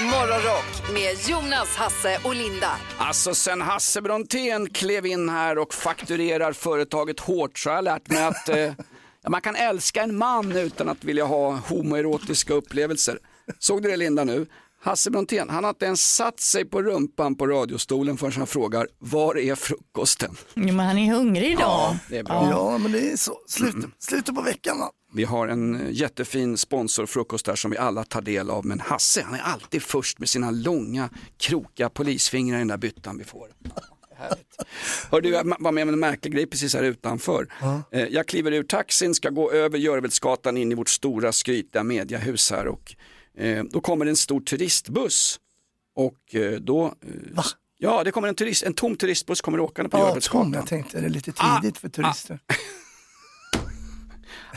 Morgonrock med Jonas, Hasse och Linda. Alltså sen Hasse Brontén klev in här och fakturerar företaget hårt så har jag lärt mig att eh, ja, man kan älska en man utan att vilja ha homoerotiska upplevelser. Såg du det Linda nu? Hasse Brontén, han har inte ens satt sig på rumpan på radiostolen förrän han frågar var är frukosten? Ja, men han är hungrig idag. Det är bra. Ja, men det är så. Slutet, slutet på veckan va? Vi har en jättefin sponsorfrukost där som vi alla tar del av. Men Hasse, han är alltid först med sina långa, krokiga polisfingrar i den där byttan vi får. Härligt. Hör du, jag var med om en märklig grej precis här utanför. Eh, Jag kliver ur taxin, ska gå över Görvelsgatan in i vårt stora skrytiga mediahus här och eh, då kommer en stor turistbuss. Och eh, då... eh, Va? Ja, det kommer en, turist, en tom turistbuss kommer åkande på Ja, tom. Görvelsgatan. Jag tänkte det är lite Ah, tidigt för turister.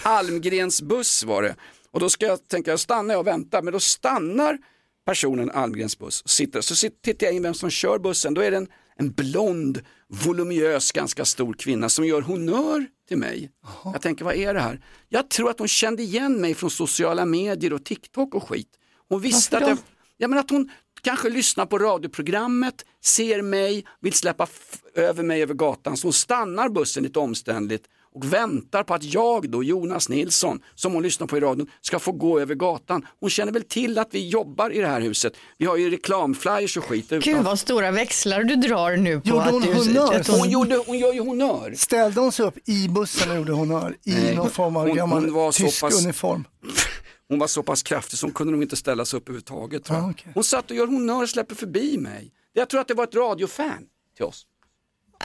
Almgrens buss var det. Och då ska jag tänka, jag stannar och väntar, men då stannar personen Almgrens buss. och Sitter, så tittar jag in vem som kör bussen, då är det en, en blond, voluminös, ganska stor kvinna som gör honör till mig. Jag tänker, vad är det här? Jag tror att hon kände igen mig från sociala medier och TikTok och skit. Hon visste Varför att jag, ja, men att hon kanske lyssnar på radioprogrammet, ser mig, vill släppa över mig över gatan, så hon stannar bussen lite omständligt och väntar på att jag då, Jonas Nilsson, som hon lyssnar på i radion, ska få gå över gatan. Hon känner väl till att vi jobbar i det här huset. Vi har ju reklamflyers och skit Gud utan. vad stora växlar du drar nu på Gjorde att hon du... honnör? att Hon, gjorde, hon gör ju honör. Ställde hon sig upp i bussen och gjorde honör i Nej. någon form av Hon- gammal hon var så tysk pass- uniform? Hon var så pass kraftig så hon kunde nog inte ställa sig upp överhuvudtaget. tror jag. Ah, okej. Hon satt och gör honör och släpper förbi mig. Jag tror att det var ett radiofan till oss.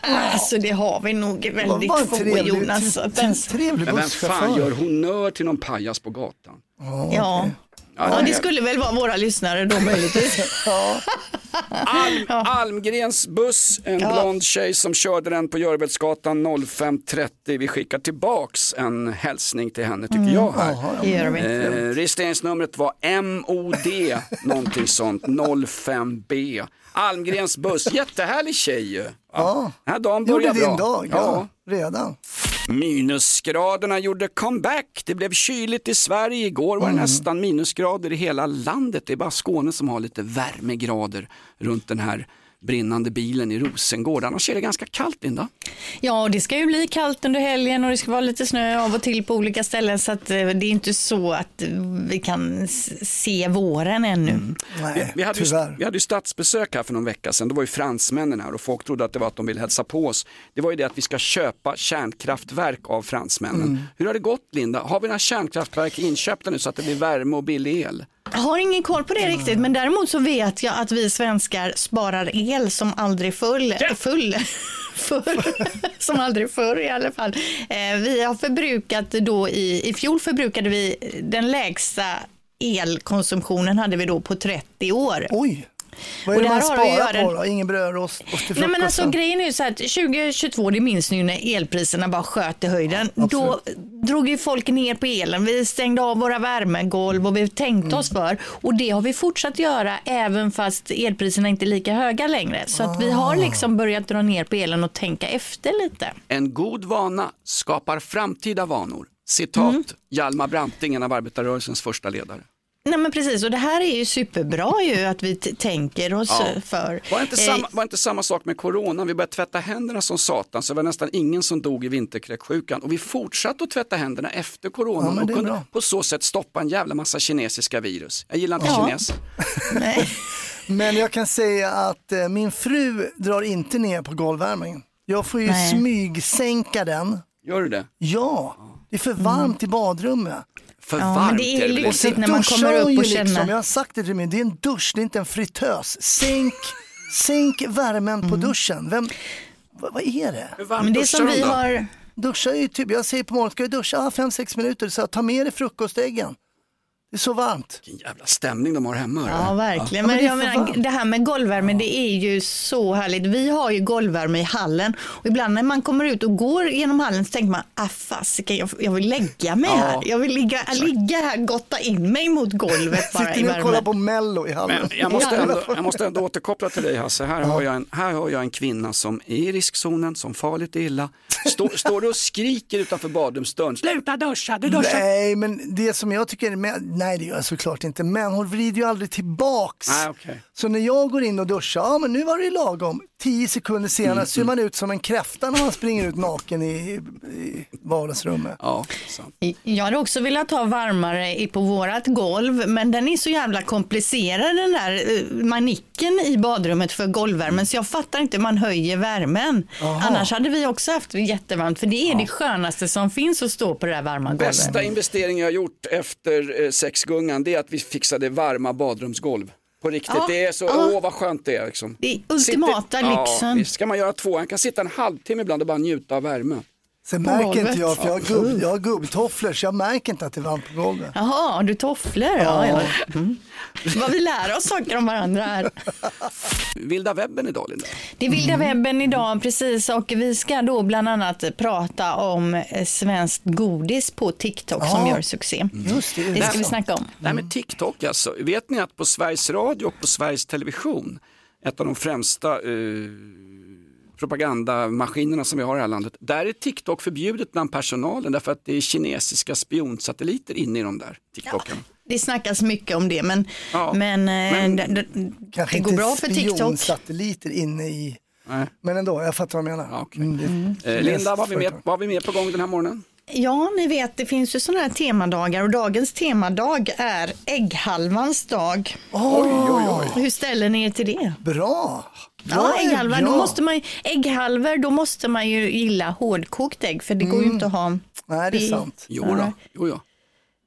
Alltså det har vi nog väldigt Vad få trevlig, Jonas. Ens- trevlig Men vem fan gör honör till någon pajas på gatan? Ja. Ja, det skulle väl vara våra lyssnare då möjligtvis. Alm, Almgrens buss, en blond tjej som körde den på Görvelsgatan 05.30. Vi skickar tillbaks en hälsning till henne tycker jag här. Det gör vi. Eh, registreringsnumret var MOD, någonting sånt, 05B. Almgrens buss, jättehärlig tjej ju. Ja. Den här dagen börjar bra. dag, ja. Redan. Minusgraderna gjorde comeback. Det blev kyligt i Sverige. Igår var det nästan minusgrader i hela landet. Det är bara Skåne som har lite värmegrader runt den här brinnande bilen i Rosengård. Annars är det ganska kallt Linda. Ja, och det ska ju bli kallt under helgen och det ska vara lite snö av och till på olika ställen så att eh, det är inte så att eh, vi kan se våren ännu. Nej, Vi hade, ju, tyvärr. vi hade ju statsbesök här för någon vecka sedan. Då var ju fransmännen här och folk trodde att det var att de ville hälsa på oss. Det var ju det att vi ska köpa kärnkraftverk av fransmännen. Mm. Hur har det gått Linda? Har vi några kärnkraftverk inköpta nu så att det blir värme och billig el? Jag har ingen koll på det riktigt, men däremot så vet jag att vi svenskar sparar el som aldrig full. full. Förr, som aldrig förr i alla fall. Eh, vi har förbrukat då i, i fjol förbrukade vi den lägsta elkonsumtionen hade vi då på 30 år. Oj, vad är Och det det man sparar på då? Ingen brödrost och till Nej, frukosten? men alltså, grejen är ju så här att 2022, det minns ni ju när elpriserna bara sköt i höjden. Då drog ju folk ner på elen. Vi stängde av våra värmegolv och vi tänkte oss för. Och det har vi fortsatt göra även fast elpriserna inte är lika höga längre. Så att vi har liksom börjat dra ner på elen och tänka efter lite. En god vana skapar framtida vanor. Citat Mm. Hjalmar Branting, en av arbetarrörelsens första ledare. Nej men precis, och det här är ju superbra ju att vi tänker oss Ja. eh, för. Var inte, Eh, samma, var inte samma sak med corona? Vi började tvätta händerna som satan så det var nästan ingen som dog i vinterkräksjukan. Och vi fortsatte att tvätta händerna efter corona Ja, och kunde bra. på så sätt stoppa en jävla massa kinesiska virus. Jag gillar inte Ja. kineser. nej. Men jag kan säga att eh, min fru drar inte ner på golvvärmningen. Jag får ju Nej. smygsänka den. Gör du det? Ja, det är för varmt i badrummet. För Ja, men varmt det är är lyxigt när man duschar kommer upp och liksom, känner- jag har sagt det till mig, det är en dusch, det är inte en fritös. Sänk, sänk värmen Mm. på duschen. Vem, vad, vad är det? Hur varmt Men det är duschar som vi då? har, Duscha är ju typ, jag säger på morgonen, ska du duscha? Ja, fem, sex minuter. Så jag, ta med dig frukostäggen. Det är så varmt. Vilken jävla stämning de har hemma. Ja, verkligen. Ja, men Men det menar, det här med golvvärme, det är ju så härligt. Vi har ju golvvärme i hallen och ibland när man kommer ut och går genom hallen så tänker man, ah fasiken, jag, jag vill lägga mig Ja, här. Jag vill ligga, ligga här, gotta in mig mot golvet bara Sitter i ni och kollar värmen. på Mello i hallen? Men jag måste, ändå, jag måste ändå återkoppla till dig Hasse. Här har, jag en, här har jag en kvinna som är i riskzonen, som far lite illa. Står, står du och skriker utanför badrumsdörren, sluta duscha, du duschar. Nej, men det som jag tycker är med, nej det gör jag såklart inte, men hon vrider ju aldrig tillbaks. Nej, okej. Så när jag går in och duschar, ja men nu var det lagom. Tio sekunder senare Mm, ser man ut som en kräfta när man springer ut naken i, i vardagsrummet. Ja, sant. Jag hade också velat ha varmare i- på vårat golv, men den är så jävla komplicerad den där eh, manicken i badrummet för golvvärmen, så jag fattar inte hur man höjer värmen. Annars hade vi också haft jättevarmt, för det är det skönaste som finns att stå på det där varma golvet. Bästa investering jag har gjort efter eh, sexgungan det är att vi fixade varma badrumsgolv. På riktigt, Ja, det är så, ja. åh vad skönt det är. Liksom. Det är ultimata Sitter- lyxen. Ja, visst ska man göra två, man kan sitta en halvtimme ibland och bara njuta av värme. Sen På märker golvet. inte jag, för jag har, gubb, jag har gubbtofflor så jag märker inte att det är varmt på golvet. Jaha, har du tofflor? Ja, ja. Mm. Vad vi lär oss saker om varandra här. Vilda webben idag Linda. Det är vilda webben idag, precis. Och vi ska då bland annat prata om svenskt godis på TikTok som Ja. gör succé. Just det, Det ska vi snacka om. Det här med TikTok alltså, vet ni att på Sveriges Radio och på Sveriges Television, ett av de främsta eh, propagandamaskinerna som vi har i det här landet, där är TikTok förbjudet bland personalen därför att det är kinesiska spionsatelliter inne i de där TikToken. Det snackas mycket om det, men, Ja, men, eh, men- det, det, Kanske det går inte bra för TikTok. spionsatelliter inne i, Nej. men ändå, jag fattar vad du menar. Ja, okej. Mm, det- Eh, Linda, vad har, vi med, företag. vad har vi med på gång den här morgonen? Ja, ni vet, det finns ju sådana här temadagar och dagens temadag är ägghalvans dag. Oj, oj, oj. Hur ställer ni er till det? Bra! Ja, Bra, ägghalvar, då måste man, ju- ägghalvor, då måste man ju gilla hårdkokt ägg, för det går ju inte att ha. Nej, det är sant. Jo, då, jo, ja.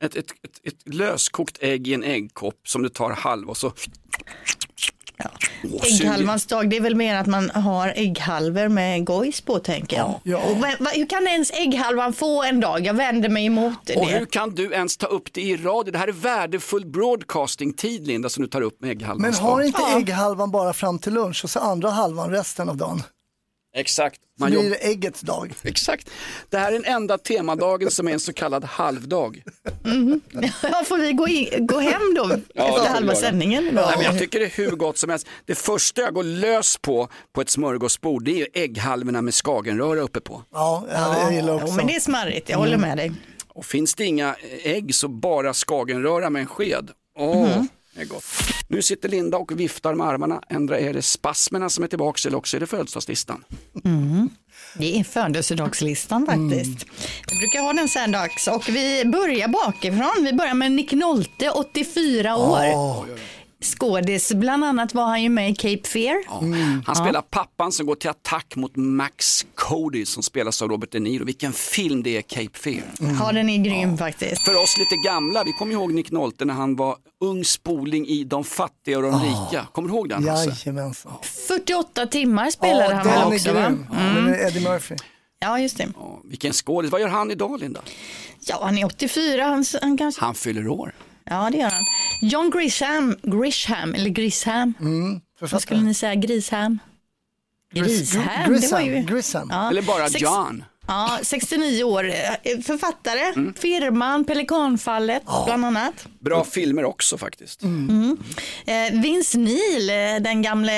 Ett, ett, ett, ett löskokt ägg i en äggkopp som du tar halv och så... Åh, suger. Ägghalvans dag, det är väl mer att man har ägghalvor med gojs på tänker jag. Ja. Och va, va, hur kan ens ägghalvan få en dag? Jag vänder mig emot det. Och hur kan du ens ta upp det i radio? Det här är värdefull broadcasting-tid Linda som du tar upp med Men ägghalvans har inte Ja. ägghalvan bara fram till lunch och så andra halvan resten av dagen? Exakt. Så Man blir det äggets dag. Exakt. Det här är den enda temadagen som är en så kallad halvdag. Ja, får vi gå, in, gå hem då får efter halva sändningen? Nej, men jag tycker det är hur gott som helst. Det första jag går lös på på ett smörgåsbord det är ju ägghalvorna med skagenröra uppe på. Ja, jag, jag gillar också. Jo, men det är smarrigt, jag håller med dig. Och finns det inga ägg så bara skagenröra med en sked. Åh, det är gott. Nu sitter Linda och viftar med armarna. Ändra är det spasmerna som är tillbaka eller också är det födelsedagslistan. Det är födelsedagslistan faktiskt. Vi brukar ha den här dags och vi börjar bakifrån. Vi börjar med Nick Nolte, 84 år. Skådis, bland annat var han ju med i Cape Fear. Ja. Han spelar pappan som går till attack mot Max Cody som spelas av Robert De Niro. Vilken film det är, Cape Fear. Ja, den är grym faktiskt. För oss lite gamla, vi kommer ihåg Nick Nolte när han var ung spoling i De fattiga och de rika. Kommer du ihåg den? Jajamensan. 48 timmar spelade Ja, han väl den också är va? grym. Ja, den är Eddie Murphy. Ja, just det. Ja, vilken skådis. Vad gör han idag Linda? Ja, han är 84. Han, han kanske... Han fyller år. Ja, det gör han. John Grisham, Grisham eller Grisham. Vad skulle ni säga? Grisham? Grisham, det var ju... Grisham. Ja. Eller bara Sex- John. Ja, 69 år. Eh, Författare, Mm. Firman, Pelikanfallet bland annat. Bra filmer också faktiskt. Eh, Vince Neil, eh, den gamle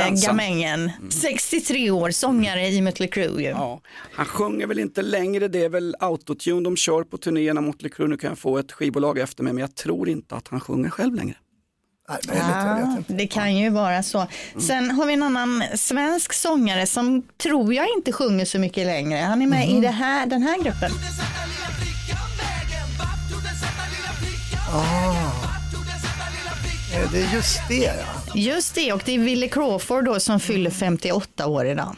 Transan. gamängen. 63 år, sångare i Mötley Crüe. Ja, han sjunger väl inte längre, det är väl autotune de kör på turnéerna mot Crüe. Nu kan jag få ett skivbolag efter mig, men jag tror inte att han sjunger själv längre. Nej, möjligt, Ja, det kan ju vara så. Sen har vi en annan svensk sångare som tror jag inte sjunger så mycket längre. Han är med i det här, den här gruppen. Eh, Det är just det ja. Just det, och det är Wille Crawford då som fyller 58 år idag.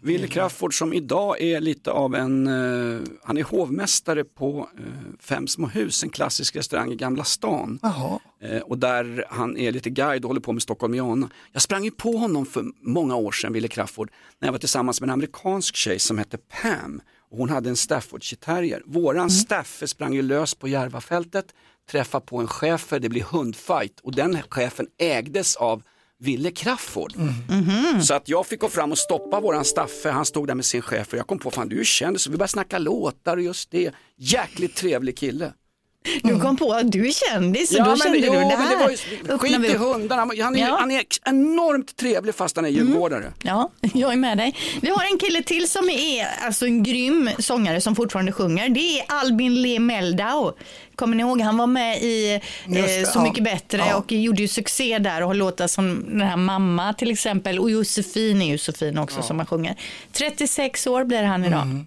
Wille Crafoord som idag är lite av en, eh, han är hovmästare på eh, Fem små hus, en klassisk restaurang i Gamla stan. Jaha. Eh, och där han är lite guide och håller på med Stockholmiana. Jag sprang ju på honom för många år sedan, Wille Crafoord, när jag var tillsammans med en amerikansk tjej som hette Pam. och hon hade en Staffordshire terrier. Våran Staffe sprang ju lös på Järvafältet, träffade på en chefer, det blir hundfight och den chefen ägdes av Ville Crafoord. Så att jag fick gå fram och stoppa våran Staffe, han stod där med sin chef och jag kom på, fan du är ju känd så vi började snacka låtar och just det. Jäkligt trevlig kille. Du kom på att du är kändis och då men, kände jo, du det men här. det var ju, skit i hundarna, han är, Ja. han är enormt trevlig fast han är djurgårdare. Ja, jag är med dig. Vi har en kille till som är alltså en grym sångare som fortfarande sjunger. Det är Albin Le Meldau. Kommer ni ihåg? Han var med i eh, Så ja. mycket bättre Ja. och gjorde ju succé där och har låtar som den här Mamma till exempel. Och Josefin är ju så fin också som han sjunger. 36 år blir han idag. Mm.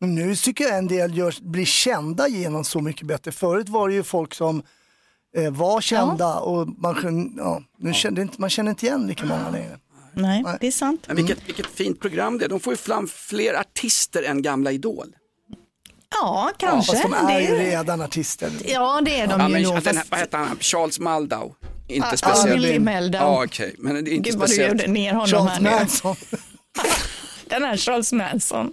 Men nu tycker jag en del görs, blir kända genom Så mycket bättre. Förut var det ju folk som eh, var kända och man, ja, nu kände inte, man känner inte igen lika många längre. Nej, det är sant. Men vilket, vilket fint program det är, de får ju fram fler artister än gamla Idol. Ja, Ja, kanske. fast de är ju redan artister. Ja, det är de Ja, ju men, nog. den här, Fast... vad heter han, Charles Maldau? Inte Albin speciellt. Le Meldau. Ja, okej, men det är inte Gud vad du speciellt. gjorde ner honom Charles här nu. Manson. Den här Charles Manson.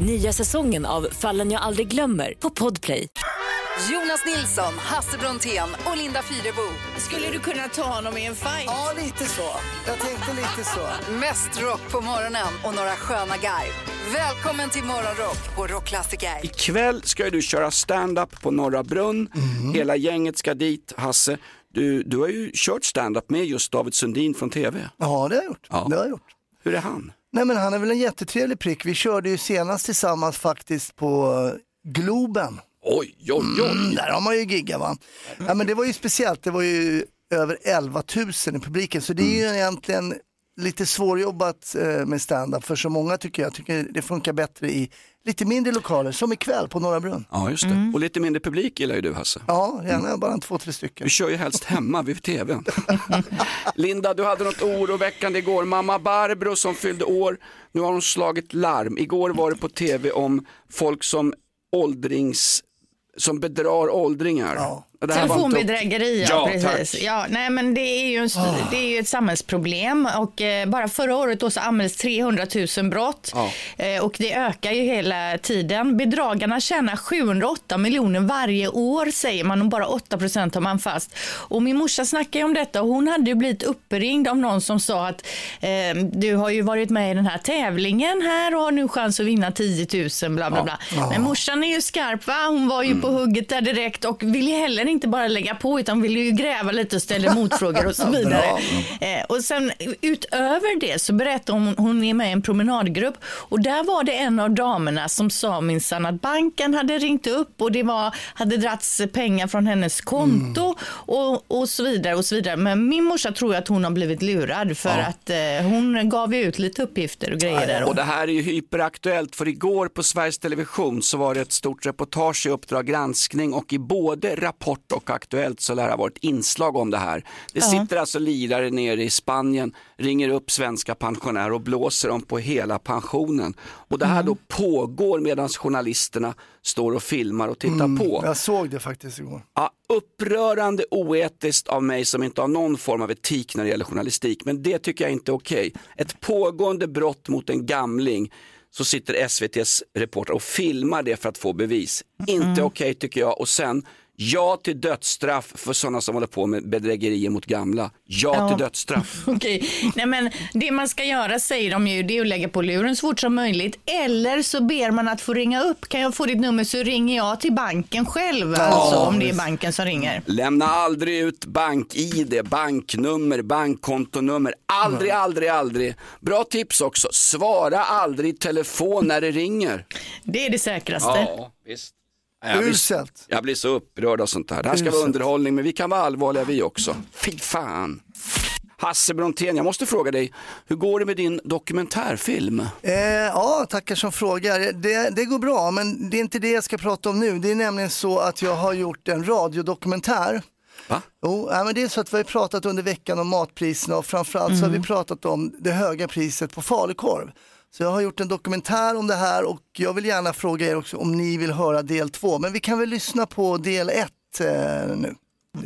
Nya säsongen av Fallen jag aldrig glömmer på Podplay. Jonas Nilsson, Hasse Brontén och Linda Fyrebo. Skulle du kunna ta honom i en fight? Ja, lite så. Jag tänkte lite så. Mest rock på morgonen och några sköna garv. Välkommen till Morgonrock på Rockklassiker. Ikväll ska du köra stand-up på Norra Brunn. Mhm. Hela gänget ska dit. Hasse, du, du har ju kört stand-up med just David Sundin från TV. Ja, det har jag gjort. Ja. Det har jag gjort. Hur är han? Nej men han är väl en jättetrevlig prick. Vi körde ju senast tillsammans faktiskt på eh, Globen. Oj, oj, oj. Mm, där har man ju giggat va. Ja men det var ju speciellt, det var ju över 11 000 i publiken så det är ju Mm. egentligen lite svårjobbat eh, med stand-up för så många tycker jag. tycker det funkar bättre i lite mindre lokaler som ikväll på Norra Brunn. Ja, just det. Och lite mindre publik gillar ju du Hasse. Ja, gärna bara två, tre stycken. Du kör ju helst hemma vid tvn. Linda, du hade något oroväckande igår. Mamma Barbro som fyllde år, nu har hon slagit larm. Igår var det på tv om folk som åldrings, som bedrar åldringar. Ja. Telefonbedrägeri, ja, precis. tack. Ja, nej, men det är ju, en, st- det är ju ett samhällsproblem och eh, bara förra året då så anmäldes 300 000 brott Ja. eh, och det ökar ju hela tiden. Bedragarna tjänar 708 miljoner varje år säger man och bara 8 procent har man fast. Och min morsa snackar ju om detta och hon hade ju blivit uppringd av någon som sa att eh, du har ju varit med i den här tävlingen här och har nu chans att vinna 10 000 bla bla bla. Men morsan är ju skarp va? Hon var ju Mm. på hugget där direkt och vill ju heller inte bara lägga på utan vill ju gräva lite och ställa motfrågor och så vidare. Eh, och sen utöver det så berättar hon, hon är med i en promenadgrupp och där var det en av damerna som sa minsann att banken hade ringt upp och det var, hade dragits pengar från hennes konto och, och så vidare och så vidare. Men min morsa tror att hon har blivit lurad för att eh, hon gav ju ut lite uppgifter och grejer där. Och det här är ju hyperaktuellt för igår på Sveriges Television så var det ett stort reportage i Uppdrag granskning och i både Rapport och Aktuellt så lär det ha varit inslag om det här. Det sitter alltså lirare nere i Spanien, ringer upp svenska pensionärer och blåser dem på hela pensionen. Och det här då pågår medan journalisterna står och filmar och tittar på. Jag såg det faktiskt igår. Ja, upprörande oetiskt av mig som inte har någon form av etik när det gäller journalistik. Men det tycker jag inte är okej. Ett pågående brott mot en gamling så sitter SVTs reporter och filmar det för att få bevis. Inte okej tycker jag. Och sen, ja till dödsstraff för sådana som håller på med bedrägerier mot gamla. Ja, Ja. till dödsstraff. Okej, nej men det man ska göra säger de ju, det är att lägga på luren så fort som möjligt. Eller så ber man att få ringa upp. Kan jag få ditt nummer så ringer jag till banken själv. alltså om det är banken som ringer. Lämna aldrig ut bank-id, banknummer, bankkontonummer. Aldrig, aldrig, aldrig. Bra tips också. Svara aldrig i telefon när det ringer. Det är det säkraste. Ja, visst. Jag blir, Uselt. jag blir så upprörd av sånt här. Det här ska vara Uselt. underhållning men vi kan vara allvarliga vi också. Fy fan. Hasse Brontén, jag måste fråga dig, hur går det med din dokumentärfilm? Eh, ja, tackar som frågar. Det, det går bra, men det är inte det jag ska prata om nu. Det är nämligen så att jag har gjort en radiodokumentär. Va? Jo, ja, men det är så att vi har pratat under veckan om matpriserna och framförallt så har Mm. vi pratat om det höga priset på falukorv. Så jag har gjort en dokumentär om det här och jag vill gärna fråga er också om ni vill höra del två. Men vi kan väl lyssna på del ett eh, nu.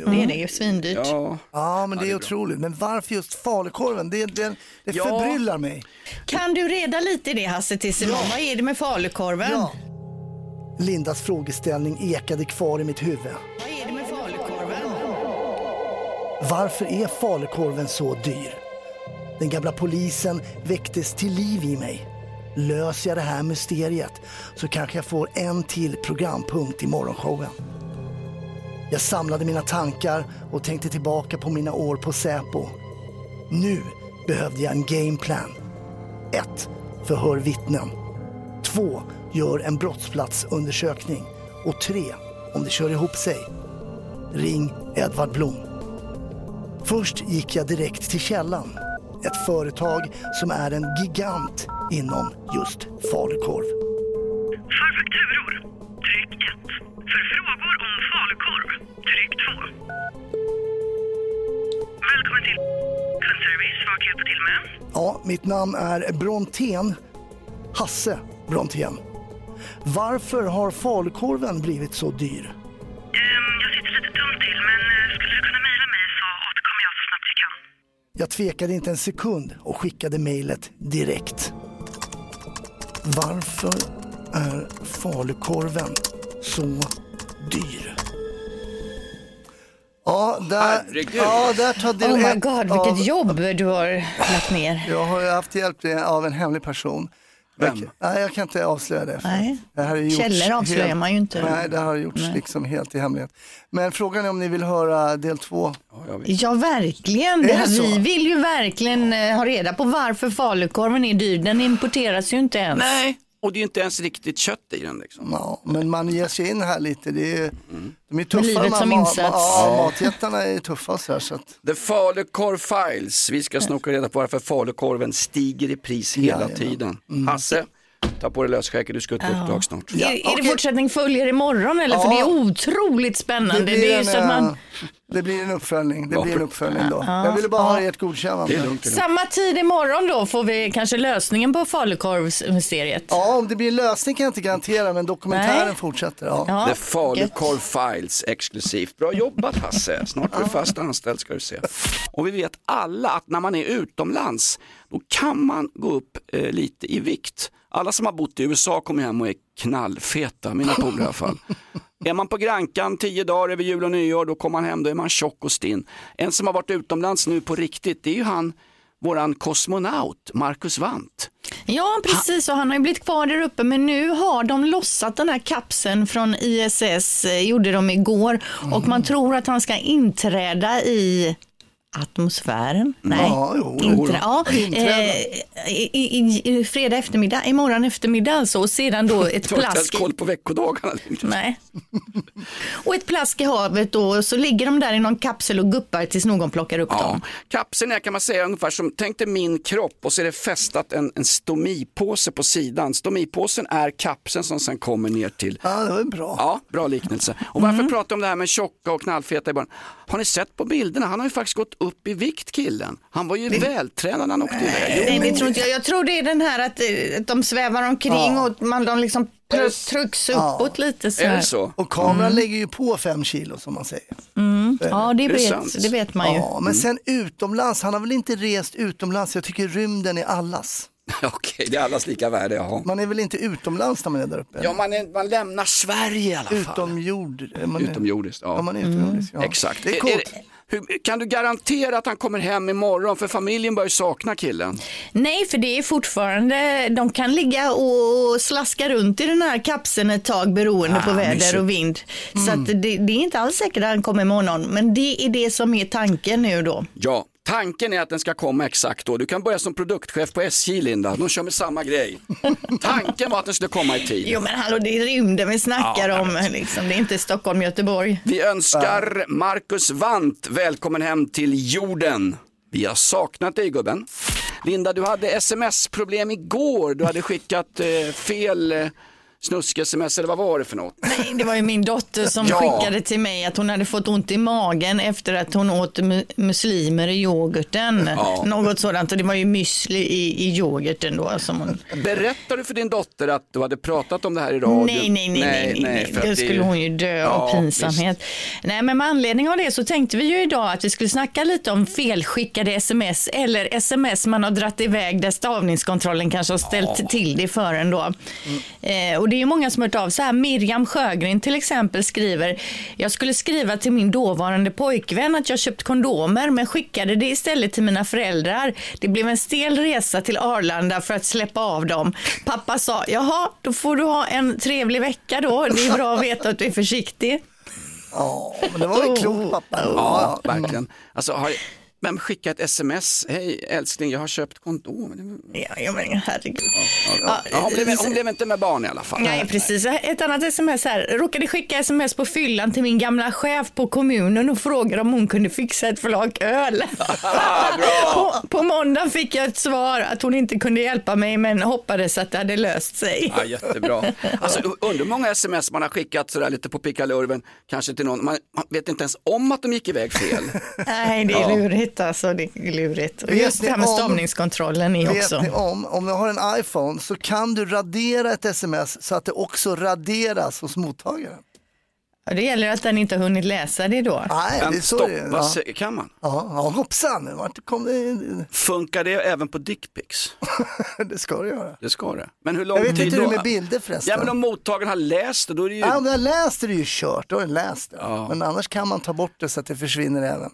Det är det ju svindyrt. Ja, Ja, men det är otroligt. Men varför just falukorven? Det, det, det Ja. förbryllar mig. Kan du reda lite i det Hasse imorgon? Vad är det med falukorven? Ja. Lindas frågeställning ekade kvar i mitt huvud. Vad är det med falukorven? Varför är falukorven så dyr? Den gamla polisen väcktes till liv i mig. Löser jag det här mysteriet så kanske jag får en till programpunkt i morgonshowen. Jag samlade mina tankar och tänkte tillbaka på mina år på Säpo. Nu behövde jag en gameplan. 1. Förhör vittnen. 2. Gör en brottsplatsundersökning. Och 3. Om det kör ihop sig. Ring Edvard Blom. Först gick jag direkt till källan. Ett företag som är en gigant inom just falukorv. För fakturor, tryck 1. För frågor om falukorv, tryck 2. Välkommen till kundservice. Vad kan jag hjälpa till med? Ja, mitt namn är Brontén. Hasse Brontén. Varför har falukorven blivit så dyr? Jag tvekade inte en sekund och skickade mejlet direkt. Varför är falukorven så dyr? Ja, där, Herregud. ja, där tar del Oh my god, av- vilket jobb du har lagt ner. Jag har ju haft hjälp av en hemlig person. Vem? Jag, nej, jag kan inte avslöja det. Nej. Det här gjorts Källor avslöjar helt- man ju inte. Nej, det har gjorts Nej. liksom helt i hemlighet. Men frågan är om ni vill höra del två. Ja, jag vet. Ja, verkligen. Det här, vi vill ju verkligen eh, ha reda på varför falukorven är dyr. Den importeras ju inte ens. Nej, och det är ju inte ens riktigt kött i den. Liksom. Ja, men man ger sig in här lite. Det är, de är tuffa. livet som ma- insats. Ja, matjättarna är tuffa så här. Så att, The Falukorv Files. Vi ska snoka reda på varför falukorven stiger i pris hela Jajamän. tiden. Hasse, ta på dig lösskägget, du ska ut på uppdrag snart. Ja, är, är det fortsättning följer imorgon eller? För det är otroligt spännande. Det, är ju så att man... eh, det blir en uppföljning. Det blir en uppföljning då. Jag ville bara ha ert godkännande. Det är lugnt. det är lugnt. Samma tid imorgon då får vi kanske lösningen på falukorvsmysteriet. Ja, om det blir en lösning kan jag inte garantera, men dokumentären Nej. fortsätter. Ja. Ja, The Falukorv Files exklusivt. Bra jobbat Hasse, snart är du fast anställd ska du se. Och vi vet alla att när man är utomlands, då kan man gå upp eh, lite i vikt. Alla som har bott i USA kommer hem och är knallfeta, mina polare i alla fall. Är man på Grankan tio dagar över jul och nyår, då kommer man hem, då är man tjock och stinn. En som har varit utomlands nu på riktigt, det är ju han, våran kosmonaut, Marcus Wandt. Ja, precis. Och han har ju blivit kvar där uppe. Men nu har de lossat den här kapseln från ISS, eh, gjorde de igår. Och man tror att han ska inträda i atmosfären. Nej, Ja, jo, jo. Inträ- ja, eh, i, i, i, fredag eftermiddag, imorgon eftermiddag alltså. Och sedan då ett Du har inte ens plask. koll på veckodagarna. Nej. Och ett plask i havet då, och så ligger de där i någon kapsel och guppar tills någon plockar upp Ja, dem. kapseln är kan man säga ungefär som, tänk dig min kropp och så är det fästat en, en stomipåse på sidan. Stomipåsen är kapseln som sen kommer ner till Ja, det var bra. Ja, bra liknelse. Och Mm. varför prata om det här med tjocka och knallfeta i början? Har ni sett på bilderna? Han har ju faktiskt gått upp i vikt killen. Han var ju vältränad när han åkte iväg. Nej, det tror inte jag. Jag tror det är den här att, eh, de svävar omkring Ja. och man, de liksom tryck- trycks uppåt lite så är här. det så? Och kameran lägger ju på fem kilo som man säger. Ja, det det vet, det vet man ju. Ja, men sen utomlands, han har väl inte rest utomlands, jag tycker rymden är allas. Okej, det är allas lika värde. Jaha. Man är väl inte utomlands när man är där uppe? Ja, man, är, man lämnar Sverige i alla fall. Utom jord. är Man är, Utomjordiskt, ja. Ja, man är utomjordisk. Ja. Exakt. Det är Är- coolt. är det- hur, kan du garantera att han kommer hem imorgon? För familjen börjar sakna killen. Nej, för det är fortfarande, de kan ligga och slaska runt i den här kapseln ett tag beroende på Ah, väder mysigt. och vind. Så att det, det är inte alls säkert att han kommer imorgon, men det är det som är tanken nu då. Ja, tanken är att den ska komma exakt då. Du kan börja som produktchef på SJ Linda, de kör med samma grej. Tanken var att den skulle komma i tid. Jo men hallå, det är rymden vi snackar Ja, om, liksom. det är inte Stockholm, Göteborg. Vi önskar Marcus Wandt välkommen hem till jorden. Vi har saknat dig gubben. Linda, du hade sms-problem igår. Du hade skickat eh, fel eh, snusk-sms, eller vad var det för något? Nej, det var ju min dotter som Ja. skickade till mig att hon hade fått ont i magen efter att hon åt mu- muslimer i yoghurten. Ja. Något sådant och det var ju müsli i, i yoghurten då. Som hon... Berättade du för din dotter att du hade pratat om det här i radio? Nej, nej, nej, nej, nej, det är skulle hon ju dö Ja, av pinsamhet. Nej, men med anledning av det så tänkte vi ju idag att vi skulle snacka lite om felskickade sms eller sms man har dratt iväg där stavningskontrollen kanske har ställt till det för en då. Eh, och det är ju många som har hört av sig här. Miriam Sjögren till exempel skriver, jag skulle skriva till min dåvarande pojkvän att jag köpt kondomer men skickade det istället till mina föräldrar. Det blev en stel resa till Arlanda för att släppa av dem. Pappa sa, jaha, då får du ha en trevlig vecka då. Det är bra att veta att du är försiktig. Ja, men det var ju klokt pappa. Ja, verkligen. Alltså, har, vem skickar ett sms? Hej älskling, jag har köpt kondom. Ja, menar, herregud. Ja, ja, hon, blev, hon blev inte med barn i alla fall. Nej, precis. Ett annat sms här. Råkade skicka sms på fyllan till min gamla chef på kommunen och frågade om hon kunde fixa ett flak öl. på, på måndag fick jag ett svar att hon inte kunde hjälpa mig men hoppades att det hade löst sig. Ja, jättebra. Alltså, undrar många sms man har skickat sådär lite på pickalurven, kanske till någon, man, man vet inte ens om att de gick iväg fel. Nej, det är Ja. Lurigt alltså. Det är lurigt. Och Vet just det här med om- stavningskontrollen är Vet också. ni om, om du har en iPhone så kan du radera ett sms så att det också raderas hos mottagaren. Ja, Det gäller att den inte har hunnit läsa det då. Nej, det är så det är. Stoppa, Ja. kan man? Ja, ja hoppsan, vart kom det? Funkar det även på dickpics? det ska det göra. Det ska det. Men hur lång Jag vet tid inte hur då? det är med bilder förresten. Ja, men om mottagaren har läst det, då är det ju... Ja, om du har läst det är det ju kört, då har du läst det. Ja. Men annars kan man ta bort det så att det försvinner även.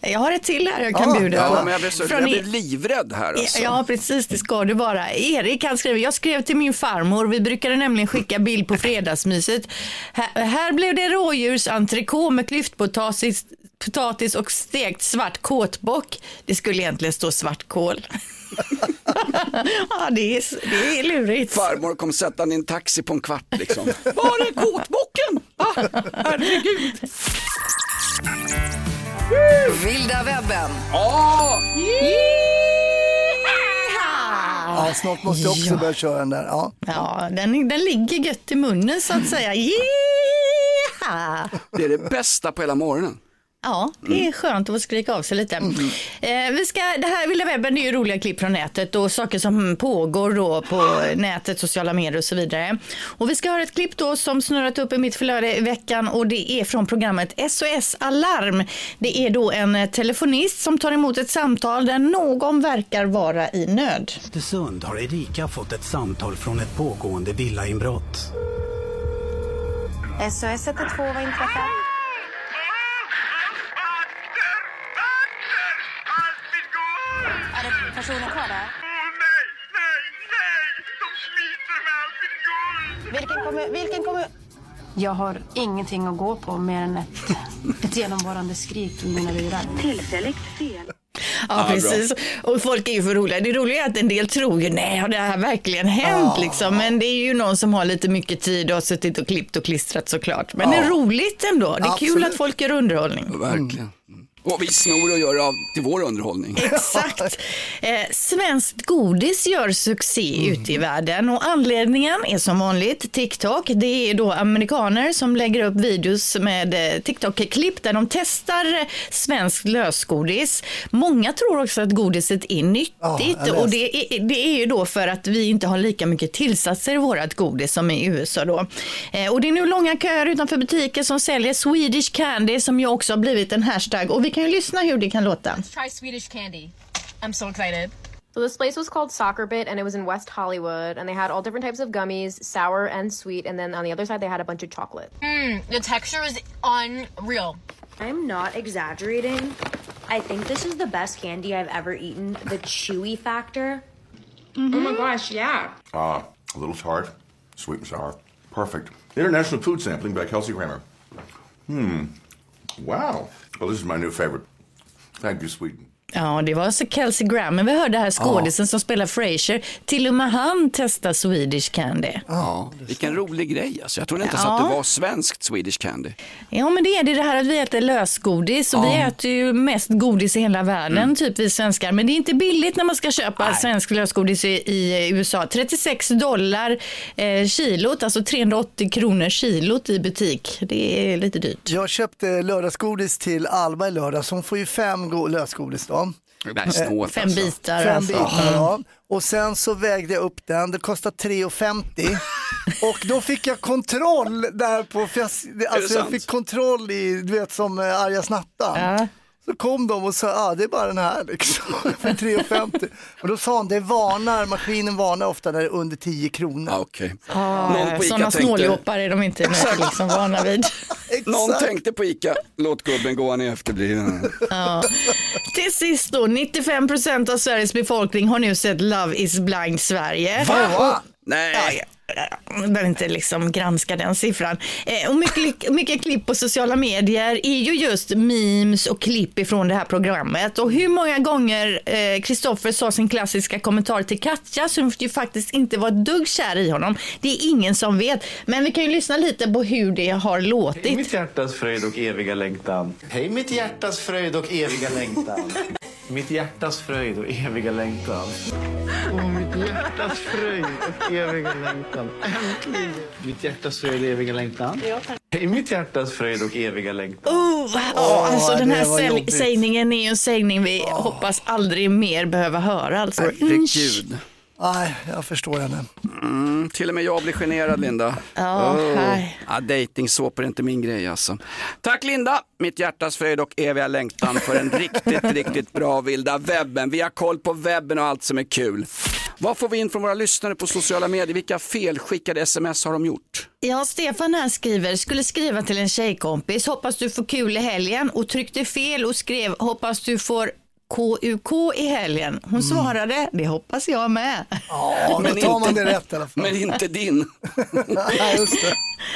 Jag har ett till här jag kan Ja, bjuda Ja, på. men jag så, Från jag blev livrädd här alltså. Ja, precis, det ska det vara. Erik han skriver, jag skrev till min farmor, vi brukade nämligen skicka bild på fredagsmyset. Här, här blev det rådjursentrikå med klyftpotatis potatis och stekt svart kåtbock. Det skulle egentligen stå svartkål. ja, det är, det är lurigt. Farmor kom sätta i en taxi på en kvart liksom. Var är kåtbocken? Ah, herregud. Vilda webben. Ja! Ja, snart måste jag också börja köra den där. Ja. Ja, den, den ligger gött i munnen så att säga. Det är det bästa på hela morgonen. Ja, det är skönt att få skrika av sig lite. Eh, vi ska, det här Vilda webben det är ju roliga klipp från nätet och saker som pågår då på nätet, sociala medier och så vidare. Och vi ska höra ett klipp då som snurrat upp i mitt flöde i veckan och det är från programmet SOS Alarm. Det är då en telefonist som tar emot ett samtal där någon verkar vara i nöd. Östersund har Erika fått ett samtal från ett pågående villainbrott. SOS 112, vad inträffar? Personer kvar där? Vilken kommer... Vilken kommer... Jag har ingenting att gå på mer än ett, ett genomvarande skrik i mina lurar. Tillfälligt fel. Ja, Ja, precis. Och folk är ju för roliga. Det roliga är att en del tror ju, nej, har det här verkligen hänt liksom? Men det är ju någon som har lite mycket tid och har suttit och klippt och klistrat såklart. Men det är roligt ändå. Det är kul Absolut. att folk gör underhållning. Verkligen. Och vi snor och gör av till vår underhållning. Exakt. Eh, svenskt godis gör succé ute i världen och anledningen är som vanligt TikTok. Det är då amerikaner som lägger upp videos med eh, TikTok-klipp där de testar svenskt lösgodis. Många tror också att godiset är nyttigt Ja, och det är, det är ju då för att vi inte har lika mycket tillsatser i vårat godis som i USA då. Eh, och det är nu långa köer utanför butiker som säljer Swedish candy som ju också har blivit en hashtag och vi kan ju lyssna hur det kan låta. Try Swedish candy. I'm so excited. So this place was called Soccer Bit, and it was in West Hollywood, and they had all different types of gummies, sour and sweet, and then on the other side they had a bunch of chocolate. Mmm, the texture is unreal. I'm not exaggerating. I think this is the best candy I've ever eaten. The chewy factor. Oh my gosh, yeah. Ah, a little tart, sweet and sour. Perfect. International food sampling by Kelsey Grammer. Hmm. Wow. Well, this is my new favorite. Thank you, Sweden. Ja, det var alltså Kelsey Grammer vi hörde här, skådisen som spelar Frasier. Till och med han testar Swedish Candy. Ja, vilken rolig grej alltså. Jag trodde inte ens Ja. att det var svenskt Swedish Candy. Ja, men det är det, det här att vi äter lösgodis och vi Ja. äter ju mest godis i hela världen, Mm. typ vi svenskar. Men det är inte billigt när man ska köpa svensk lösgodis i, i USA. 36 dollar eh, kilot, alltså 380 kronor kilot i butik. Det är lite dyrt. Jag köpte lördagsgodis till Alba i lördags. Hon får ju fem go- lösgodis då. Är snålt Fem alltså. bitar Fem alltså. bitar, ja. Och sen så vägde jag upp den, det kostade 3,50 och då fick jag kontroll där på, för jag, alltså jag sant? fick kontroll i, du vet som eh, arga snattan. Ja. Så kom de och sa, ja ah, det är bara den här liksom, för 3,50. Och då sa hon, det varnar, maskinen varnar ofta när det är under 10 kronor. Ja. Ah, Någon på Ica Sådana tänkte- snåljåpar är de inte liksom vana vid. Någon tänkte på Ica, låt gubben gå, han är efterbliven. Ja. Till sist då, 95 procent av Sveriges befolkning har nu sett Love is blind Sverige. Va? Nej. Jag behöver inte liksom granska den siffran. Eh, och mycket, mycket klipp på sociala medier är ju just memes och klipp ifrån det här programmet. Och hur många gånger Kristoffer sa sin klassiska kommentar till Katja som ju faktiskt inte var ett dugg kär i honom. Det är ingen som vet. Men vi kan ju lyssna lite på hur det har låtit. Mitt hjärtas fröjd och eviga längtan. Hej mitt hjärtas fröjd och eviga längtan. mitt hjärtas fröjd och eviga längtan. Åh, mitt hjärtas fröjd och eviga längtan. Äntligen! Mitt hjärtas fröjd och eviga längtan. Hej mitt hjärtas fröjd och eviga längtan. Oh, ja, alltså den här sägningen är en sägning vi hoppas aldrig mer behöva höra. Alltså. Herregud. Nej, jag förstår henne. Mm, till och med jag blir generad Linda. Ja, nej. ja, dejtingsåpor är inte min grej alltså. Tack Linda, mitt hjärtas fröjd och eviga längtan för en riktigt, riktigt bra vilda webben. Vi har koll på webben och allt som är kul. Vad får vi in från våra lyssnare på sociala medier? Vilka felskickade sms har de gjort? Ja, Stefan här skriver, skulle skriva till en tjejkompis, hoppas du får kul i helgen och tryckte fel och skrev, hoppas du får KUK i helgen. Hon svarade, det hoppas jag med. Ja, då tar man det rätt i alla fall. Men inte din. Ja, just det.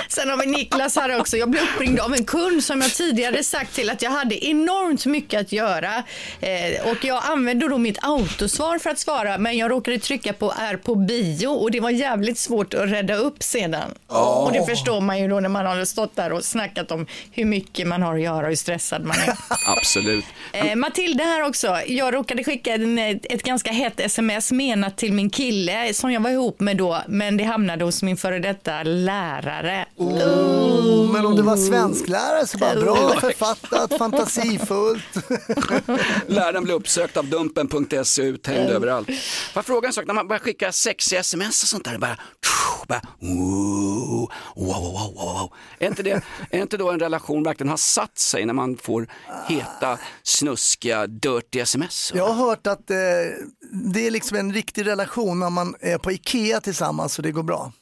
Sen har vi Niklas här också. Jag blev uppringd av en kund som jag tidigare sagt till att jag hade enormt mycket att göra. Eh, och jag använde då mitt autosvar för att svara men jag råkade trycka på är på bio och det var jävligt svårt att rädda upp sedan. Oh. Och det förstår man ju då när man har stått där och snackat om hur mycket man har att göra och hur stressad man är. Absolut. Eh, Matilda här också. Jag råkade skicka en, ett ganska hett sms menat till min kille som jag var ihop med då, men det hamnade hos min före detta lärare. Oh, men om det var svensklärare så bara bra författat, fantasifullt. Läraren blev uppsökt av dumpen.se uthängd överallt. Får jag fråga en sak, när man börjar skicka sexiga sms och sånt där, bara, bara wow, wow, wow, wow. Är, inte det, är inte då en relation verkligen har satt sig när man får heta, snuskiga, dirty sms? Jag har hört att eh, det är liksom en riktig relation när man är på Ikea tillsammans och det går bra.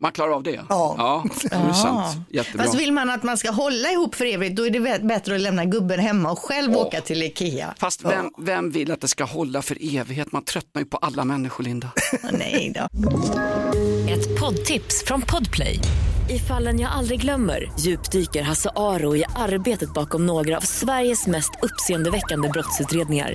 Man klarar av det? Ja. ja det är sant. Jättebra. Fast vill man att man ska hålla ihop för evigt då är det bättre att lämna gubben hemma och själv åka till Ikea. Fast vem, vem vill att det ska hålla för evighet? Man tröttnar ju på alla människor, Linda. Nej då. Ett poddtips från Podplay. I fallen jag aldrig glömmer djupdyker Hasse Aro i arbetet bakom några av Sveriges mest uppseendeväckande brottsutredningar.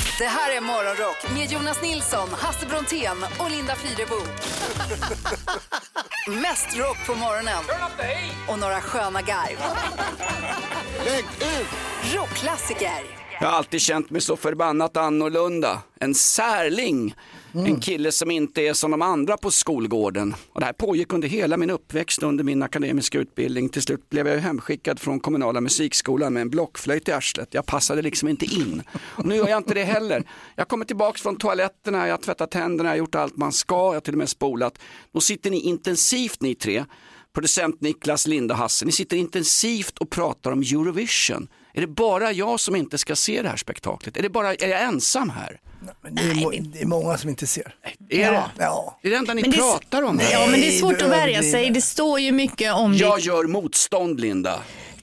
Det här är Morgonrock med Jonas Nilsson, Hasse Brontén och Linda Fyrebo. Mest rock på morgonen och några sköna garv. Lägg ut! Rockklassiker. Jag har alltid känt mig så förbannat annorlunda. En särling. Mm. En kille som inte är som de andra på skolgården. Och det här pågick under hela min uppväxt under min akademiska utbildning. Till slut blev jag hemskickad från kommunala musikskolan med en blockflöjt i arslet. Jag passade liksom inte in. Och nu gör jag inte det heller. Jag kommer tillbaka från toaletterna, jag har tvättat tänderna, jag har gjort allt man ska, jag har till och med spolat. Då sitter ni intensivt ni tre producent Niklas, Linda, och Hasse, ni sitter intensivt och pratar om Eurovision. Är det bara jag som inte ska se det här spektaklet? Är, det bara, är jag ensam här? Men det, är må, det är många som inte ser. Är det? Ja. Det är det enda ni Men det- pratar om. Ja, men det är svårt att värja sig. Det står ju mycket om Jag det. gör motstånd Linda.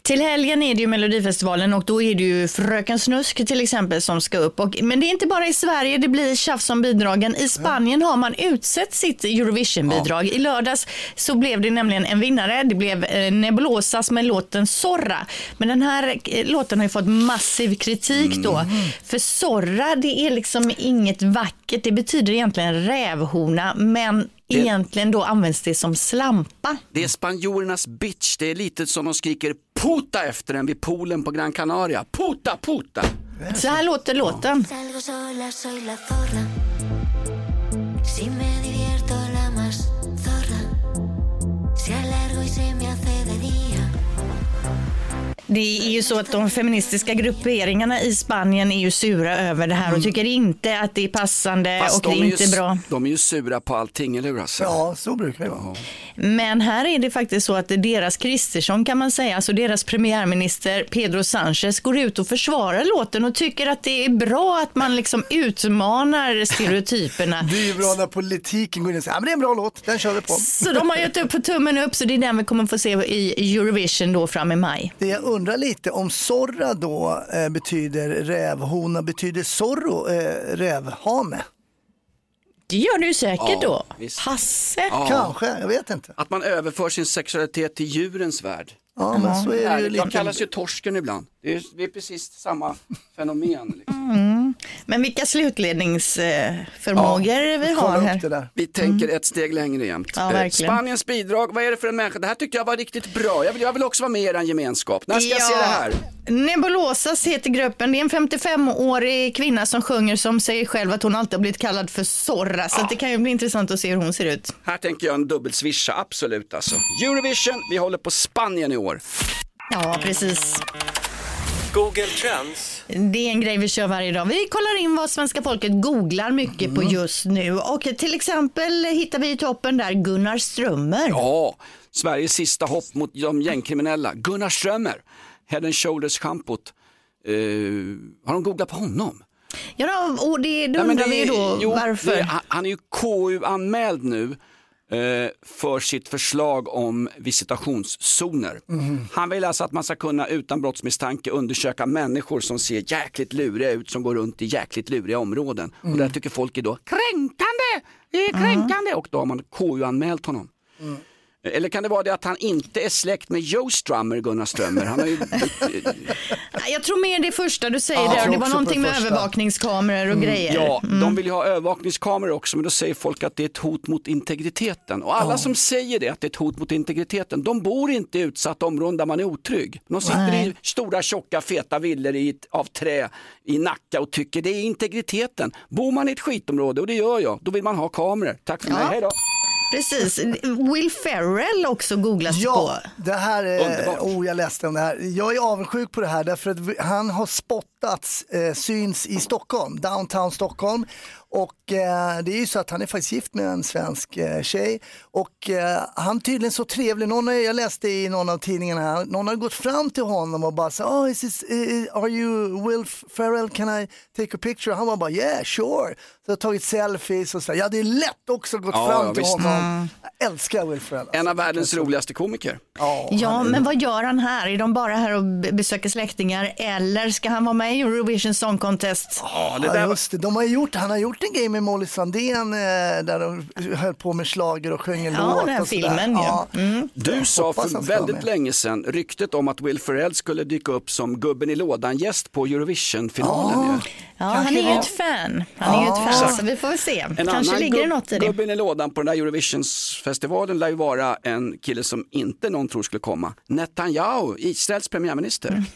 Till helgen är det ju Melodifestivalen och då är det ju Fröken Snusk till exempel som ska upp. Och, men det är inte bara i Sverige det blir tjafs om bidragen. I Spanien har man utsett sitt Eurovision-bidrag. I lördags så blev det nämligen en vinnare. Det blev eh, Nebulosas med låten Zorra. Men den här eh, låten har ju fått massiv kritik då. För Zorra, det är liksom inget vackert. Det betyder egentligen rävhona, men Det- egentligen då används det som slampa. Det är spanjorernas bitch, det är lite som de skriker puta efter en vid poolen på Gran Canaria. Puta, puta! Så här låter låten. Salgo Det är ju så att de feministiska grupperingarna i Spanien är ju sura över det här och tycker inte att det är passande Fast och det de är är, inte ju, bra. de är ju sura på allting, eller hur Hasse? Ja, så brukar det vara. Men här är det faktiskt så att deras Kristersson kan man säga, alltså deras premiärminister Pedro Sánchez går ut och försvarar låten och tycker att det är bra att man liksom utmanar stereotyperna. Det är ju bra när politiken går in och säger, ja men det är en bra låt, den kör vi på. Så de har gett upp på tummen upp så det är den vi kommer få se i Eurovision då fram i maj. Det jag undrar lite om Zorra då eh, betyder rävhona, betyder Zorro eh, rävhane? Det gör ju säkert Ja, då. visst. Hasse? Ja. Kanske, jag vet inte. Att man överför sin sexualitet till djurens värld. Ja, men så är det ju Härligt. Jag lite... kallas ju torsken ibland. Det är, det är precis samma fenomen. Liksom. Mm. Men vilka slutledningsförmågor vi har här. Vi tänker ett steg längre jämt. Ja, Eh. Spaniens bidrag, vad är det för en människa? Det här tyckte jag var riktigt bra. Jag vill, jag vill också vara med i er gemenskap. När ska jag se Ja. det här? Nebulosas heter gruppen. Det är en 55-årig kvinna som sjunger som säger själv att hon alltid har blivit kallad för Zorra. Så att det kan ju bli intressant att se hur hon ser ut. Här tänker jag en dubbelswisha, absolut alltså. Eurovision, vi håller på Spanien i år. Ja, precis. Google Trends. Det är en grej vi kör varje dag. Vi kollar in vad svenska folket googlar mycket på just nu. Och till exempel hittar vi i toppen där Gunnar Strömmer. Ja, Sveriges sista hopp mot de gängkriminella. Gunnar Strömmer, Head and Shoulders schampot. Eh, har de googlat på honom? Ja, och det, det Nej, undrar det vi är- ju då jo, varför. det han- är ju KU-anmäld nu för sitt förslag om visitationszoner. Mhm. Han vill alltså att man ska kunna utan brottsmisstanke undersöka människor som ser jäkligt luriga ut, som går runt i jäkligt luriga områden. Och Mm. där tycker folk är då kränkande, det är kränkande och då har man KU-anmält honom. Mm. Eller kan det vara det att han inte är släkt med Joe Strummer, Gunnar Strömmer? Han har ju Jag tror mer det första du säger Ja, där. Det var någonting med övervakningskameror och grejer. Ja, Mm. de vill ju ha övervakningskameror också men då säger folk att det är ett hot mot integriteten. Och alla som säger det, att det är ett hot mot integriteten, de bor inte i utsatta områden där man är otrygg. De sitter Nej. i stora tjocka feta villor i, av trä i Nacka och tycker det är integriteten. Bor man i ett skitområde, och det gör jag, då vill man ha kameror. Tack för mig, Ja. hej då. Precis. Will Ferrell också googlas Ja, på. det här, är, Underbart. oh, jag läste om det här. Jag är avundsjuk på det här därför att han har spottats, eh, syns i Stockholm, downtown Stockholm. Och eh, det är ju så att han är faktiskt gift med en svensk eh, tjej och eh, han är tydligen så trevlig. Någon, jag läste i någon av tidningarna här, någon har gått fram till honom och bara så, oh, is this, eh, are you Will Ferrell, can I take a picture? Han var bara, yeah, sure. Så jag har tagit selfies och så. Ja, det är lätt också gått Ja, fram ja, till visst. honom. Mm. Jag älskar Will Ferrell. alltså. En av världens roligaste komiker. Ja, men vad gör han här? Är de bara här och be- besöker släktingar eller ska han vara med i Eurovision Song Contest? Ja, Ja, just det. De har gjort, han har gjort en grej med Molly Sandén eh, där de höll på med slager och sjöng en Ja, låt. den här och filmen, ja. Mm. Du sa för väldigt med. länge sedan ryktet om att Will Ferrell skulle dyka upp som gubben i lådan-gäst på Eurovision-finalen. ju. Ja, han är ju det. ett fan. Han är ju ett fan, så vi får väl se. En Kanske annan ligger det något i det. Gubben i lådan på den där Eurovisionsfestivalen lär ju vara en kille som inte någon tror skulle komma. Netanyahu, Israels premiärminister.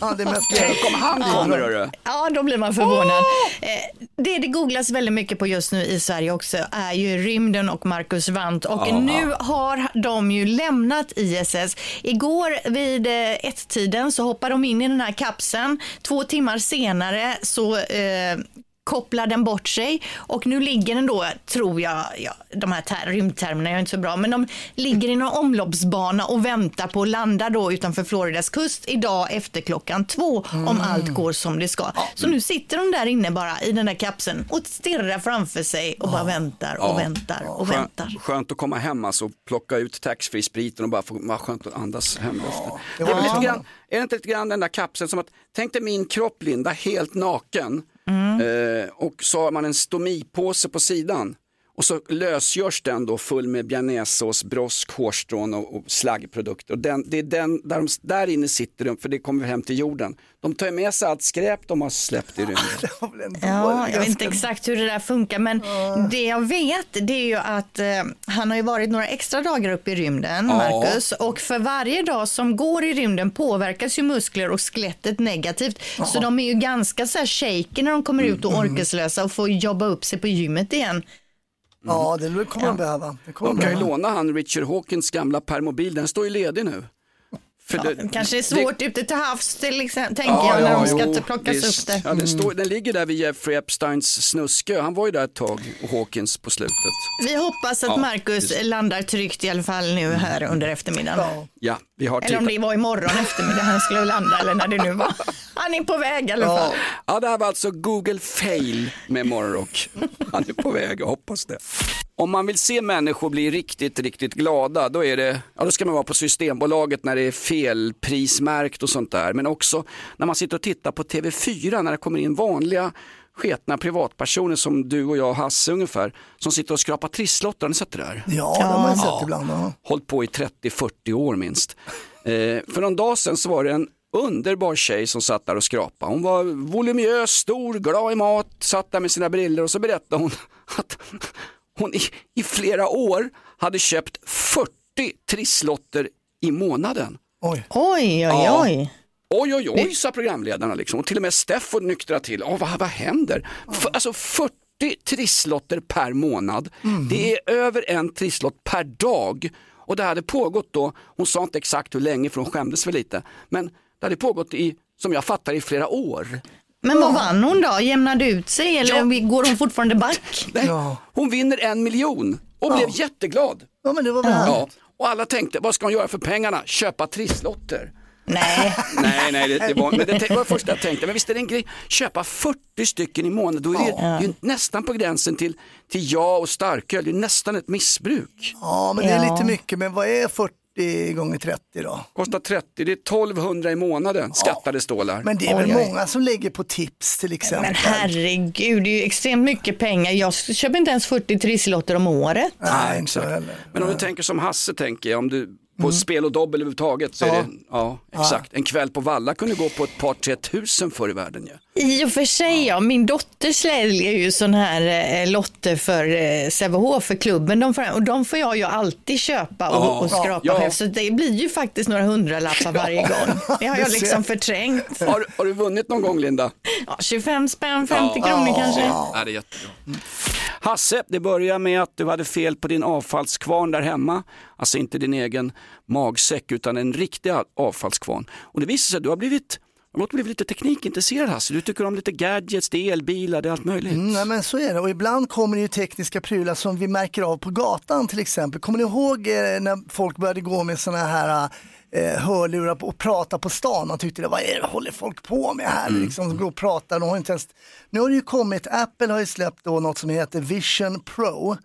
Ja, det är mest Tänk om han kommer hörru. Ja, då blir man förvånad. Eh, Det det googlas väldigt mycket på just nu i Sverige också är ju rymden och Marcus Wandt. Och Ja. nu har de ju lämnat ISS. Igår vid eh, ett-tiden så hoppade de in i den här kapseln. Två timmar senare så eh, kopplar den bort sig och nu ligger den då, tror jag, ja, de här ter- rymdtermerna är inte så bra, men de ligger i någon omloppsbana och väntar på att landa då utanför Floridas kust idag efter klockan två om allt går som det ska. Så nu sitter de där inne bara i den där kapseln och stirrar framför sig och bara väntar och Ja. väntar och Skön- väntar. Skönt att komma hem alltså, plocka ut taxfree-spriten och bara få, vad skönt att andas hemluften. det det är, lite grann, är det inte lite grann den där kapseln som att, tänk dig min kropp Linda, helt naken eh, och så har man en stomipåse på sidan och så lösgörs den då full med bearnaisesås, brosk, hårstrån och, och slaggprodukter. Och den, det är den, där, de, där inne sitter de, för det kommer hem till jorden. De tar med sig allt skräp de har släppt i rymden. Ja, jag vet inte exakt hur det där funkar, men det jag vet det är ju att eh, han har ju varit några extra dagar uppe i rymden, Ja. Marcus, och för varje dag som går i rymden påverkas ju muskler och skelettet negativt, så de är ju ganska så här shaky när de kommer ut och orkeslösa och får jobba upp sig på gymmet igen. Ja, det kommer de behöva. Det kommer De kan ju låna han Richard Hawkins gamla permobil, den står ju ledig nu. För det- Kanske är svårt ute till havs till exempel, tänker Ja, jag, när ja, de ska jo, plockas visst. upp där. Ja, den, står, den ligger där vid Jeffrey Epsteins snuskö, han var ju där ett tag, och Hawkins på slutet. Vi hoppas att Ja, Marcus just. landar tryggt i alla fall nu här under eftermiddagen. Ja, vi har Eller om det var imorgon eftermiddag han skulle landa eller när det nu var. Han är på väg i alla fall. Ja, det här var alltså Google fail med Morgonrock. Han är på väg, jag hoppas det. Om man vill se människor bli riktigt, riktigt glada, då, är det, ja, då ska man vara på Systembolaget när det är felprismärkt och sånt där. Men också när man sitter och tittar på TV4 när det kommer in vanliga sketna privatpersoner som du och jag och Hasse ungefär, som sitter och skrapar trisslotter. Har ni sett det där? Ja, det har man sett ibland. Ja. Hållit på i 30-40 år minst. Eh, för någon dag sedan så var det en underbar tjej som satt där och skrapade. Hon var voluminös, stor, glad i mat, satt där med sina briller och så berättade hon att hon i, i flera år hade köpt 40 trisslotter i månaden. Oj, oj, oj. Ja. oj. Oj, oj, oj, sa programledarna liksom. Och till och med Steffo nyktra till. Åh, vad, vad händer? F- alltså 40 trisslotter per månad. Det är över en trisslott per dag. Och det hade pågått då, hon sa inte exakt hur länge för hon skämdes väl lite, men det hade pågått i, som jag fattar i flera år. Men vad vann hon då? Jämnade ut sig eller går hon fortfarande back? Nej, Hon vinner en miljon och blev jätteglad. Ja, men det var väl Ja. Och alla tänkte, vad ska hon göra för pengarna? Köpa trisslotter. Nej. nej, nej, det, det, var, men det var det första jag tänkte. Men visst är det en grej, köpa 40 stycken i månaden, då är det, det är ju nästan på gränsen till, till ja och starköl, det är nästan ett missbruk. Ja, men det är Ja. lite mycket. Men vad är 40 gånger 30 då? Kostar 30, det är 1200 i månaden, skattade stålar. Men det är väl Oj, oj. många som lägger på tips till exempel. Men herregud, det är ju extremt mycket pengar. Jag köper inte ens 40 trisslotter om året. Nej, inte så heller. Men om du tänker som Hasse tänker jag, om du på spel och dobbel överhuvudtaget så är Ja. det, ja exakt, en kväll på Valla kunde gå på ett par tre tusen förr i världen ju. I och för sig, ja. Min dotter säljer ju sån här eh, lotter för eh, Sävehof, för klubben. De får, och de får jag ju alltid köpa och, Ja. och skrapa Ja. själv. Så det blir ju faktiskt några hundralappar varje gång. Det har jag liksom förträngt. Har, har du vunnit någon gång Linda? Ja, 25 spänn, 50 kronor kanske. Ja, det är jättebra. Hasse, det börjar med att du hade fel på din avfallskvarn där hemma. Alltså inte din egen magsäck utan en riktig avfallskvarn. Och det visar sig att du har blivit du har blivit lite teknikintresserad Hasse. Du tycker om lite gadgets, det är elbilar, det är allt möjligt. Mm, nej, men så är det och ibland kommer det ju tekniska prylar som vi märker av på gatan till exempel. Kommer ni ihåg eh, när folk började gå med sådana här eh, hörlurar och prata på stan? Man tyckte det, vad är det, håller folk på med här? Mm. Liksom, gå och prata, de har inte ens... Nu har det ju kommit, Apple har ju släppt då något som heter Vision Pro.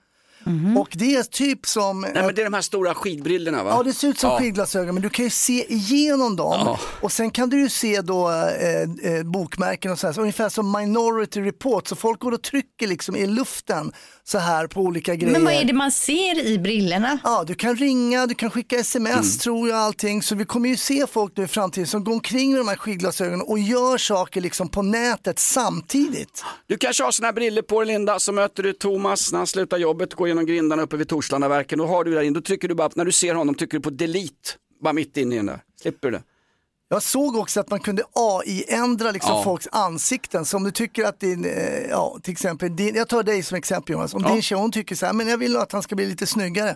Och det är typ som... Nej men det är de här stora skidbrillorna va? Ja, det ser ut som Ja. skidglasögon, men du kan ju se igenom dem. Ja. Och sen kan du ju se då eh, eh, bokmärken och så här, så ungefär som Minority Report. Så folk går och trycker liksom i luften så här på olika grejer. Men vad är det man ser i brillorna? Ja, du kan ringa, du kan skicka sms Mm. tror jag allting. Så vi kommer ju se folk nu i framtiden som går omkring med de här skidglasögonen och gör saker liksom på nätet samtidigt. Du kanske har såna här briller på dig Linda, så möter du Thomas när han slutar jobbet, går genom grindarna uppe vid Torslandaverken. Då har du där in, då trycker du bara, när du ser honom trycker du på delete, bara mitt inne i den där. Slipper du det. Jag såg också att man kunde AI-ändra liksom Ja. folks ansikten. Så om du tycker att din, eh, ja till exempel, din, jag tar dig som exempel Jonas. Om Ja. din tjej hon tycker så här, men jag vill att han ska bli lite snyggare.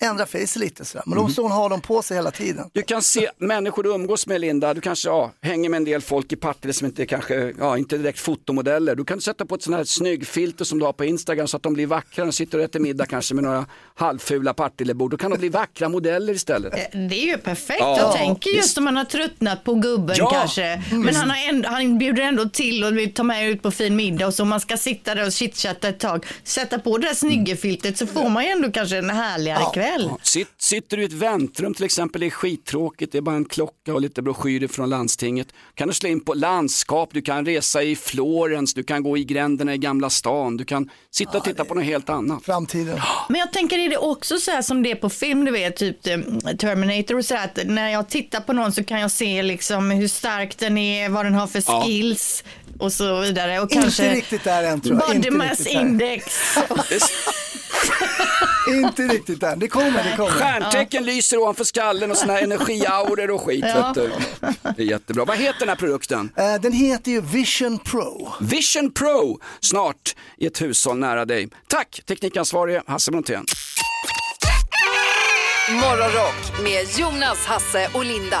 Ändra face lite sådär. Men då måste hon ha dem på sig hela tiden. Du kan se människor du umgås med Linda, du kanske ja, hänger med en del folk i Partille som inte är kanske, ja inte direkt fotomodeller. Du kan sätta på ett sånt här snyggfilter som du har på Instagram så att de blir vackra. De sitter och äter middag kanske med några halvfula Partillebord. Då kan de bli vackra modeller istället. Eh, Det är ju perfekt. Ja, jag tänker just om man har tröttnat på gubben Ja, kanske. Men visst. han, har ändå, han bjuder ändå till och vill ta med ut på fin middag och så om man ska sitta där och chitchatta ett tag. Sätta på det där snyggefiltret så får man ju ändå kanske en härligare kväll. Ja, Sitt, sitter du i ett väntrum till exempel, det är skittråkigt, det är bara en klocka och lite broschyrer från landstinget. Kan du slå in på landskap, du kan resa i Florens, du kan gå i gränderna i Gamla stan, du kan sitta och titta på något helt annat. Framtiden. Men jag tänker, är det också så här som det är på film, du vet, typ eh, Terminator och så här, att när jag tittar på någon så kan jag se liksom hur stark den är, vad den har för Ja. skills och så vidare. Och Inte kanske riktigt där än tror jag. Body Inte mass riktigt där. index. Inte riktigt än, det kommer, det kommer. Stjärntecken lyser ovanför skallen och såna här energiauror och skit. Ja. Vet du. Det är jättebra. Vad heter den här produkten? Eh, Den heter ju Vision Pro. Vision Pro, snart i ett hushåll nära dig. Tack teknikansvarige Hasse Brontén. Morgonrock med Jonas, Hasse och Linda.